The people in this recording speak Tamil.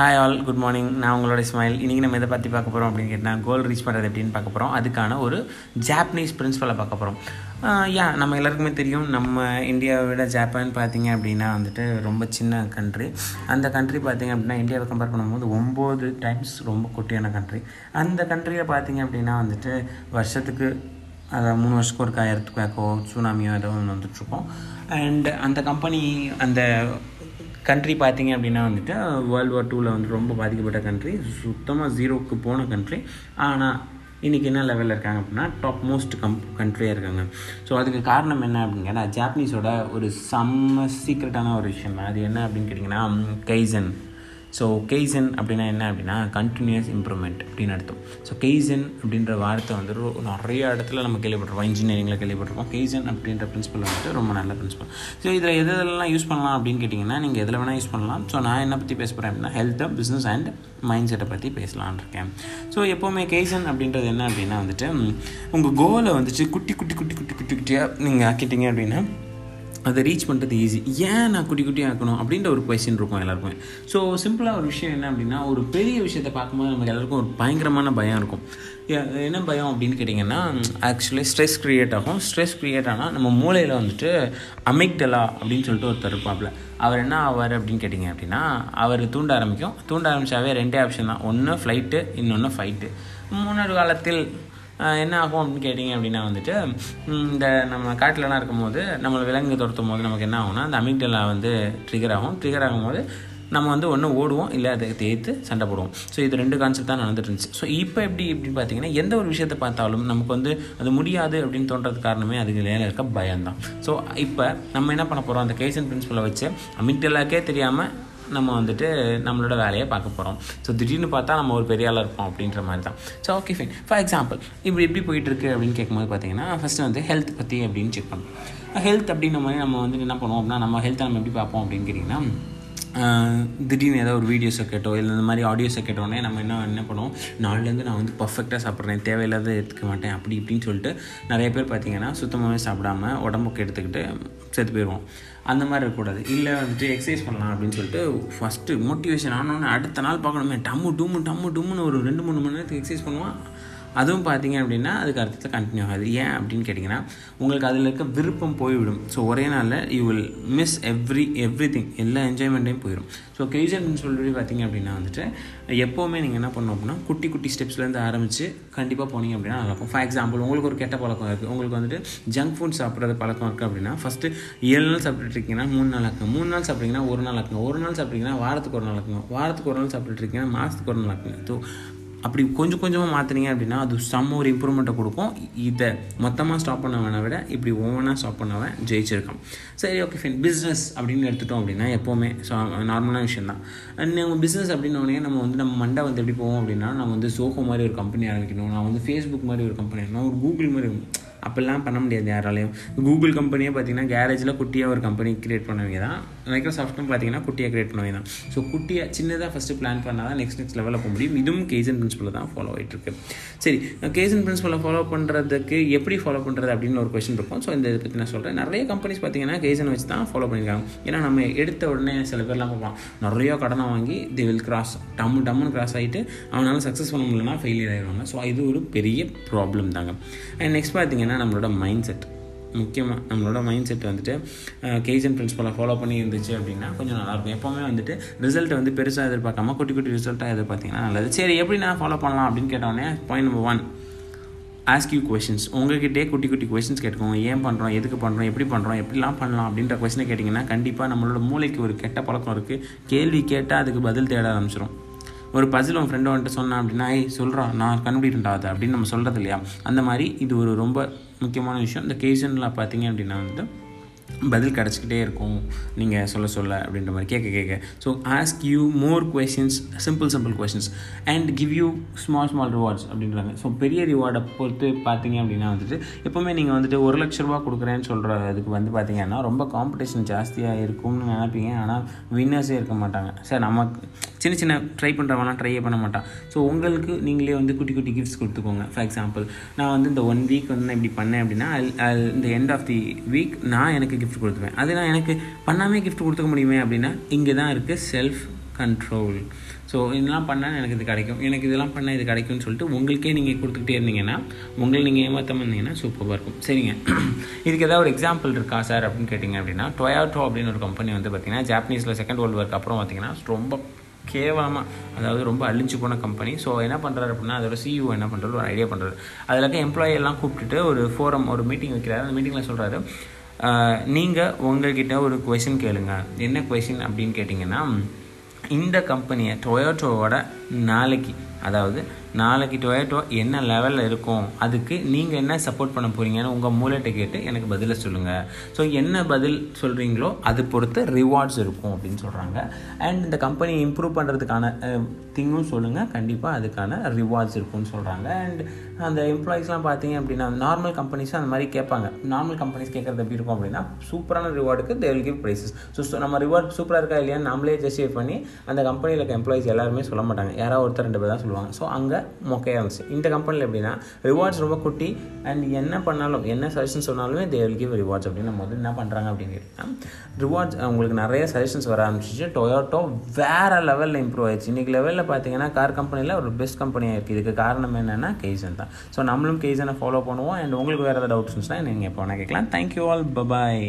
ஹாய் ஆல் குட் மார்னிங் நான் உங்களோட ஸ்மைல் இன்றைக்கி நம்ம எதை பற்றி பார்க்க போகிறோம் அப்படின்னு கேட்டால் கோல் ரீச் பண்ணுறது எப்படின்னு பார்க்க போகிறோம் அதுக்கான ஒரு ஜாப்பனீஸ் பிரின்ஸிபலை பார்க்க போகிறோம் யா நம்ம எல்லாருக்குமே தெரியும் நம்ம இந்தியாவை விட ஜப்பான் பார்த்தீங்க அப்படின்னா வந்துட்டு ரொம்ப சின்ன கண்ட்ரி அந்த கண்ட்ரி பார்த்தீங்க அப்படின்னா இந்தியாவை கம்பேர் பண்ணும்போது ஒம்பது டைம்ஸ் ரொம்ப குட்டியான கண்ட்ரி அந்த கண்ட்ரியில் பார்த்தீங்க அப்படின்னா வந்துட்டு வருஷத்துக்கு அதை மூணு வருஷத்துக்கு ஒரு எர்த்குவேக்கோ சுனாமியோ ஏதோ ஒன்று வந்துட்டுருக்கோம் அண்ட் அந்த கம்பெனி அந்த கண்ட்ரி பார்த்தீங்க அப்படின்னா வந்துட்டு வேர்ல்டு வார் டூவில் வந்து ரொம்ப பாதிக்கப்பட்ட கண்ட்ரி சுத்தமாக ஜீரோக்கு போன கண்ட்ரி ஆனால் இன்றைக்கி என்ன லெவலில் இருக்காங்க அப்படின்னா டாப் மோஸ்ட் கம் கண்ட்ரியாக இருக்காங்க. ஸோ அதுக்கு காரணம் என்ன அப்படின்னு கேட்டால் ஜாப்பனீஸோட ஒரு செம்ம சீக்ரெட்டான ஒரு விஷயம் தான் அது என்ன அப்படின்னு கேட்டிங்கன்னா கைசன் ஸோ கெய்சன் அப்படின்னா என்ன அப்படின்னா கண்டினியூஸ் இம்ப்ரூவ்மெண்ட் அப்படின்னு அர்த்தம். ஸோ கெய்சன் அப்படின்ற வார்த்தை வந்து நிறைய இடத்துல நம்ம கேள்விப்பட்டிருக்கோம் இன்ஜினியரிங்கில் கேள்விப்பட்டிருக்கோம் கெய்சன் அப்படின்ற பிரின்சிபல் வந்துட்டு ரொம்ப நல்ல பிரின்சிபல் ஸோ இதில் எது எதெல்லாம் யூஸ் பண்ணலாம் அப்படின்னு கேட்டிங்கன்னா நீங்கள் எதில் வேணால் யூஸ் பண்ணலாம். ஸோ நான் என்ன பற்றி பேச போகிறேன் அப்படின்னா ஹெல்த்தை பிஸ்னஸ் அண்ட் மைண்ட் செட்டை பற்றி பேசலாம்னு இருக்கேன். ஸோ எப்போவுமே கெய்சன் அப்படின்றது என்ன அப்படின்னா வந்துட்டு உங்கள் கோலை வந்துட்டு குட்டி குட்டி குட்டி குட்டி குட்டி குட்டியாக நீங்கள் ஆக்கிட்டீங்க அப்படின்னா அதை ரீச் பண்ணுறது ஈஸி ஏன் நான் குட்டி குட்டியாக ஆக்கணும் அப்படின்ற ஒரு கொஸ்டின் இருக்கும் எல்லாருக்குமே. ஸோ சிம்பிளாக ஒரு விஷயம் என்ன அப்படின்னா ஒரு பெரிய விஷயத்தை பார்க்கும்போது நமக்கு எல்லாருக்கும் ஒரு பயங்கரமான பயம் இருக்கும். என்ன பயம் அப்படின்னு கேட்டிங்கன்னா ஆக்சுவலி ஸ்ட்ரெஸ் க்ரியேட் ஆகும். ஸ்ட்ரெஸ் க்ரியேட் ஆனால் நம்ம மூளையில் வந்துட்டு அமைக்டலா அப்படின்னு சொல்லிட்டு ஒருத்தர் இருப்பாப்புல அவர் என்ன ஆவார் அப்படின்னு கேட்டிங்க அப்படின்னா அவர் தூண்ட ஆரம்பிக்கும். தூண்ட ஆரம்பித்தாவே ரெண்டே ஆப்ஷன் தான். ஒன்று ஃப்ளைட்டு இன்னொன்று ஃபைட்டு முன்னொரு காலத்தில் என்ன ஆகும் அப்படின்னு கேட்டிங்க அப்படின்னா வந்துட்டு இந்த நம்ம காட்டிலலாம் இருக்கும்போது நம்மளை விலங்கு துரத்தும் போது நமக்கு என்ன ஆகும்னா அந்த அமிக்டலா வந்து ட்ரிகர் ஆகும். ட்ரிகர் ஆகும்போது நம்ம வந்து ஒன்று ஓடுவோம் இல்லை அதை தேய்த்து சண்டை போடுவோம். ஸோ இது ரெண்டு கான்செப்ட் தான் நடந்துட்டு இருந்துச்சு ஸோ இப்போ எப்படி இப்படின்னு பார்த்தீங்கன்னா எந்த ஒரு விஷயத்தை பார்த்தாலும் நமக்கு வந்து அது முடியாது அப்படின்னு தோன்றது காரணமே அதுக்கு மேலே இருக்க பயம்தான். ஸோ இப்போ நம்ம என்ன பண்ண போகிறோம் அந்த கேசன் பிரின்சிபலை வச்சு அமிக்டலாக்கே தெரியாமல் நம்ம வந்துட்டு நம்மளோட வேலையை பார்க்க போகிறோம் ஸோ திடீர்னு பார்த்தா நம்ம ஒரு பெரிய ஆளாக இருப்போம் அப்படின்ற மாதிரி தான். So okay fine for example இப்படி எப்படி போயிட்டு இருக்கு அப்படின்னு கேட்கும்போது பார்த்தீங்கன்னா ஃபஸ்ட்டு வந்து ஹெல்த் பற்றி அப்படின்னு செக் பண்ணணும். ஹெல்த் அப்படின்ற மாதிரி நம்ம வந்து என்ன பண்ணுவோம் அப்படின்னா நம்ம ஹெல்த்தை நம்ம எப்படி பார்ப்போம் அப்படின்னு கேட்டிங்கன்னா திடீர்னு ஏதாவது ஒரு வீடியோஸை கேட்டோ இல்லை இந்த மாதிரி ஆடியோஸை கேட்டோடனே நம்ம என்ன என்ன பண்ணுவோம்? நாளிலேருந்து நான் வந்து பர்ஃபெக்டாக சாப்பிட்றேன் தேவையில்லாத எடுத்துக்க மாட்டேன் அப்படி இப்படின்னு சொல்லிட்டு நிறைய பேர் பார்த்தீங்கன்னா சுத்தமாகவே சாப்பிடாம உடம்புக்கு எடுத்துக்கிட்டு செத்து போயிடுவோம். அந்த மாதிரி இருக்கக்கூடாது. இல்லை வந்துட்டு எக்ஸசைஸ் பண்ணலாம் அப்படின்னு சொல்லிட்டு ஃபஸ்ட்டு மோட்டிவேஷன் ஆனோன்னு அடுத்த நாள் பார்க்கணுமே டம்மு டூமு டம்மு டூமுன்னு ஒரு ரெண்டு மூணு மணி நேரத்துக்கு எக்ஸசைஸ் பண்ணுவான். அதுவும் பார்த்தீங்க அப்படின்னா அதுக்கு அர்த்தத்தில் கண்டினியூ ஆகாது. ஏன் அப்படின்னு கேட்டிங்கன்னா உங்களுக்கு அதில் இருக்க விருப்பம் போய்விடும். ஸோ ஒரே நாளில் you will miss every everything எல்லா என்ஜாய்மெண்ட்டையும் போயிடும் ஸோ கெய்சன் சொல்லி பார்த்தீங்க அப்படின்னா வந்துட்டு எப்போவுமே நீங்கள் என்ன பண்ணணும் அப்படின்னா குட்டி குட்டி ஸ்டெப்ஸ்லேருந்து ஆரம்பித்து கண்டிப்பாக போனீங்க அப்படின்னா நல்லாயிருக்கும் ஃபார் எக்ஸாம்பிள் உங்களுக்கு ஒரு கெட்ட பழக்கம் இருக்குது உங்களுக்கு வந்துட்டு ஜங்க் ஃபுட் சாப்பிட்றது பழக்கம் இருக்குது அப்படின்னா ஃபஸ்ட்டு ஏழு நாள் சாப்பிட்டுருக்கீங்கன்னா மூணு நாள் ஆக்குங்க. மூணு நாள் சாப்பிட்றீங்கன்னா ஒரு நாள் ஆக்குங்க. ஒரு நாள் சாப்பிட்றீங்கன்னா வாரத்துக்கு ஒரு நாள் ஆக்குங்க. வாரத்துக்கு ஒரு நாள் சாப்பிட்டுருக்கீங்கன்னா மாதத்துக்கு ஒரு நாள் ஆக்குங்க. ஸோ அப்படி கொஞ்சம் கொஞ்சமாக மாற்றினீங்க அப்படின்னா அது செம்ம ஒரு இம்ப்ரூவ்மெண்ட்டை கொடுக்கும். இதை மொத்தமாக ஸ்டாப் பண்ணவனை விட இப்படி ஒவ்வொன்றா ஸ்டாப் பண்ணவன் ஜெயிச்சிருக்கான். சரி ஓகே ஃபைன் பிஸ்னஸ் அப்படின்னு எடுத்துட்டோம் அப்படின்னா எப்போவுமே ஸோ நார்மலான விஷயம் தான். நம்ம பிஸ்னஸ் அப்படின்னோடனே நம்ம வந்து நம்ம மண்டை வந்து எப்படி போவோம் அப்படின்னா நம்ம வந்து சோகோ மாதிரி ஒரு கம்பெனி ஆரம்பிக்கணும். நான் வந்து ஃபேஸ்புக் மாதிரி ஒரு கம்பெனி ஆரம்பிக்கணும் ஒரு கூகுள் மாதிரி அப்படிலாம் பண்ண முடியாது யாராலையும். கூகுள் கம்பெனியே பார்த்தீங்கன்னா கேரேஜில் குட்டியாக ஒரு கம்பெனி க்ரியேட் பண்ணவங்க தான். மைக்ரோசாஃப்ட்டும் பார்த்தீங்கன்னா குட்டியாக கிரியேட் பண்ணவங்க தான். ஸோ குட்டியாக சின்னதாக ஃபஸ்ட்டு பிளான் பண்ணால் தான் நெக்ஸ்ட் நெக்ஸ்ட் லெவலில் போக முடியும். இதுவும் கேசன் பிரின்சிபலை தான் ஃபாலோ ஆகிட்டு இருக்கு. சரி கேசன் பிரின்சிபலை ஃபாலோ பண்ணுறதுக்கு எப்படி ஃபாலோ பண்ணுறது அப்படின்னு ஒரு கொஸ்டின் இருக்கும். ஸோ இந்த இதை பற்றி நான் சொல்கிறேன் நிறைய கம்பெனிஸ் பார்த்தீங்கன்னா கேசன் வச்சு தான் ஃபாலோ பண்ணியிருக்காங்க ஏன்னா நம்ம எடுத்த உடனே சில பேர்லாம் பார்ப்பான் நிறையா கடனை வாங்கி தி வில் கிராஸ் டம் டம்முன்னு கிராஸ் ஆகிட்டு அவனால் சக்ஸஸ் பண்ண முடியலன்னா ஃபெயிலியர் ஆகிடுவாங்க ஸோ இது ஒரு பெரிய ப்ராப்ளம் தாங்க. அண்ட் நெக்ஸ்ட் பார்த்தீங்கன்னா நம்மளோட மைண்ட் செட் முக்கியமாக நம்மளோட மைண்ட் செட் வந்துட்டு கேஜன் பிரின்சிபலை ஃபாலோ பண்ணி இருந்துச்சு அப்படின்னா கொஞ்சம் நல்லாயிருக்கும் எப்போவுமே வந்துட்டு ரிசல்ட் வந்து பெருசாக எதிர்பார்க்காம குட்டி குட்டி ரிசல்ட்டாக எதிர்பார்த்தீங்கன்னா நல்லது. சரி எப்படி நான் ஃபாலோ பண்ணலாம் அப்படின்னு கேட்டோடனே point number one ask you questions உங்ககிட்டே குட்டி குட்டி கொஷின்ஸ் கேட்டுக்கோங்க. ஏன் பண்ணுறோம் எதுக்கு பண்ணுறோம் எப்படி பண்ணுறோம் எப்படிலாம் பண்ணலாம் அப்படின்ற கொஷினை கேட்டிங்கன்னா கண்டிப்பாக நம்மளோட மூளைக்கு ஒரு கெட்ட பழக்கம் இருக்குது கேள்வி கேட்டால் அதுக்கு பதில் தேட ஆரம்பிச்சிடும் ஒரு பசில் உன் ஃப்ரெண்டு வந்துட்டு சொன்னான் அப்படின்னா ஏய் சொல்கிறான் நான் கண்டுபிடிக்கிட்டா அதை அப்படின்னு நம்ம சொல்கிறது இல்லையா? அந்த மாதிரி இது ஒரு ரொம்ப முக்கியமான விஷயம். இந்த கேஷனில் பார்த்தீங்க அப்படின்னா வந்து பதில் கிடச்சிக்கிட்டே இருக்கும். நீங்கள் சொல்ல சொல்ல அப்படின்ற மாதிரி கேட்க கேட்க so ask you more questions simple simple questions and give you small small rewards அப்படின்றாங்க. ஸோ பெரிய ரிவார்டை பொறுத்து பார்த்தீங்க அப்படின்னா வந்துட்டு எப்போவுமே நீங்கள் வந்துட்டு ஒரு லட்ச ரூபா கொடுக்குறேன்னு சொல்கிற இதுக்கு வந்து பார்த்தீங்கன்னா ரொம்ப காம்படிஷன் ஜாஸ்தியாக இருக்கும்னு நினைப்பீங்க. ஆனால் வின்னர்ஸே இருக்க மாட்டாங்க. சார் நமக்கு சின்ன சின்ன ட்ரை பண்ணுறவங்களாம் ட்ரையே பண்ண மாட்டான். ஸோ உங்களுக்கு நீங்களே வந்து குட்டி குட்டி கிஃப்ட்ஸ் கொடுத்துக்கோங்க. ஃபார் எக்ஸாம்பிள் நான் வந்து இந்த ஒன் வீக் வந்து நான் இப்படி பண்ணேன் அப்படின்னா இந்த எண்ட் ஆஃப் தி வீக் நான் எனக்கு கிஃப்ட் கொடுத்துருவேன். அது நான் எனக்கு பண்ணாமே கிஃப்ட் கொடுத்துக்க முடியுமே அப்படின்னா இங்கே தான் இருக்குது செல்ஃப் கண்ட்ரோல் ஸோ இதெல்லாம் பண்ணால் எனக்கு இது கிடைக்கும். எனக்கு இதெல்லாம் பண்ணால் இது கிடைக்கும்னு சொல்லிட்டு உங்களுக்கே நீங்கள் கொடுத்துக்கிட்டே இருந்தீங்கன்னா உங்களை நீங்கள் ஏமாற்றாம இருந்தீங்கன்னா சூப்பராக இருக்கும். சரிங்க. இதுக்கு ஏதாவது ஒரு எக்ஸாம்பிள் இருக்கா சார் அப்படின்னு கேட்டிங்க அப்படின்னா டொயாட்டோ அப்படின்னு ஒரு கம்பெனி வந்து பார்த்திங்கன்னா ஜாப்பனீஸில் செகண்ட் வேர்ல்டு வார்க்கு அப்புறம் பார்த்திங்கன்னா ரொம்ப கேவலமாக அதாவது ரொம்ப அழிஞ்சு போன கம்பெனி ஸோ என்ன பண்ணுறாரு அப்படின்னா அதோட சிஇஓ என்ன பண்ணுறது ஒரு ஐடியா பண்ணுறாரு அதில் இருக்க எம்ப்ளாயி எல்லாம் கூப்பிட்டுட்டு ஒரு ஃபோரம் ஒரு மீட்டிங் வைக்கிறாரு. அந்த மீட்டிங்கில் சொல்கிறாரு நீங்கள் உங்கள்கிட்ட ஒரு கொஷின் கேளுங்க. என்ன கொஷின் அப்படின்னு கேட்டிங்கன்னா இந்த கம்பெனியை டொயோட்டோவோட நாளைக்கு அதாவது நாளைக்கு டொயோட்டோ என்ன லெவலில் இருக்கும்? அதுக்கு நீங்கள் என்ன சப்போர்ட் பண்ண போகிறீங்கன்னு உங்கள் மூளைகிட்ட கேட்டு எனக்கு பதிலை சொல்லுங்கள் ஸோ என்ன பதில் சொல்கிறீங்களோ அது பொறுத்து ரிவார்ட்ஸ் இருக்கும் அப்படின்னு சொல்கிறாங்க அண்ட் இந்த கம்பெனி இம்ப்ரூவ் பண்ணுறதுக்கான திங்கும் சொல்லுங்கள் கண்டிப்பாக அதுக்கான ரிவார்ட்ஸ் இருக்கும்னு சொல்கிறாங்க அண்ட் அந்த எம்ப்ளாயிஸ்லாம் பார்த்தீங்க அப்படின்னா நார்மல் கம்பெனிஸும் அந்த மாதிரி கேட்பாங்க. நார்மல் கம்பெனிஸ் கேட்குறது எப்படி இருக்கும் அப்படின்னா சூப்பரான ரிவார்டுக்கு they will give prizes so நம்ம ரிவார்ட் சூப்பராக இருக்கா இல்லையா நம்மளே ஜஸ்டிஃபை பண்ணி அந்த கம்பெனியில் இருக்க எம்ப்ளாயிஸ் எல்லாருமே சொல்ல மாட்டாங்க. யாராவது ஒருத்தர் ரெண்டு பேர் தான் சொல்லுவாங்க. ஸோ அங்கே மொக்கையாக இருந்துச்சு இந்த கம்பெனியில் எப்படின்னா ரிவார்ட்ஸ் ரொம்ப குட்டி. அண்ட் என்ன பண்ணாலும் என்ன சஜஷன் சொன்னாலுமே தே வில் கிவ் ரிவார்ட்ஸ் அப்படின்னு நம்ம வந்து என்ன பண்ணுறாங்க அப்படின்னு கேட்டிங்கன்னா ரிவார்ட்ஸ் உங்களுக்கு நிறைய சஜஷன்ஸ் வர ஆரம்பிச்சிச்சு. டொயோட்டோ வேறு லெவலில் இம்ப்ரூவ் ஆயிடுச்சு. இன்றைக்கி லெவலில் பார்த்தீங்கன்னா கார் கம்பெனியில் ஒரு பெஸ்ட் கம்பெனியாக இருக்குது இதுக்கு காரணம் என்னென்னா கெய்சன் தான். ஸோ நம்மளும் கெய்சனை ஃபாலோ பண்ணுவோம். அண்ட் உங்களுக்கு வேறு ஏதாவது டவுட்ஸ் இருந்துச்சுன்னா நீங்கள் எப்போ வேணால் கேட்கலாம். Thank you all bye bye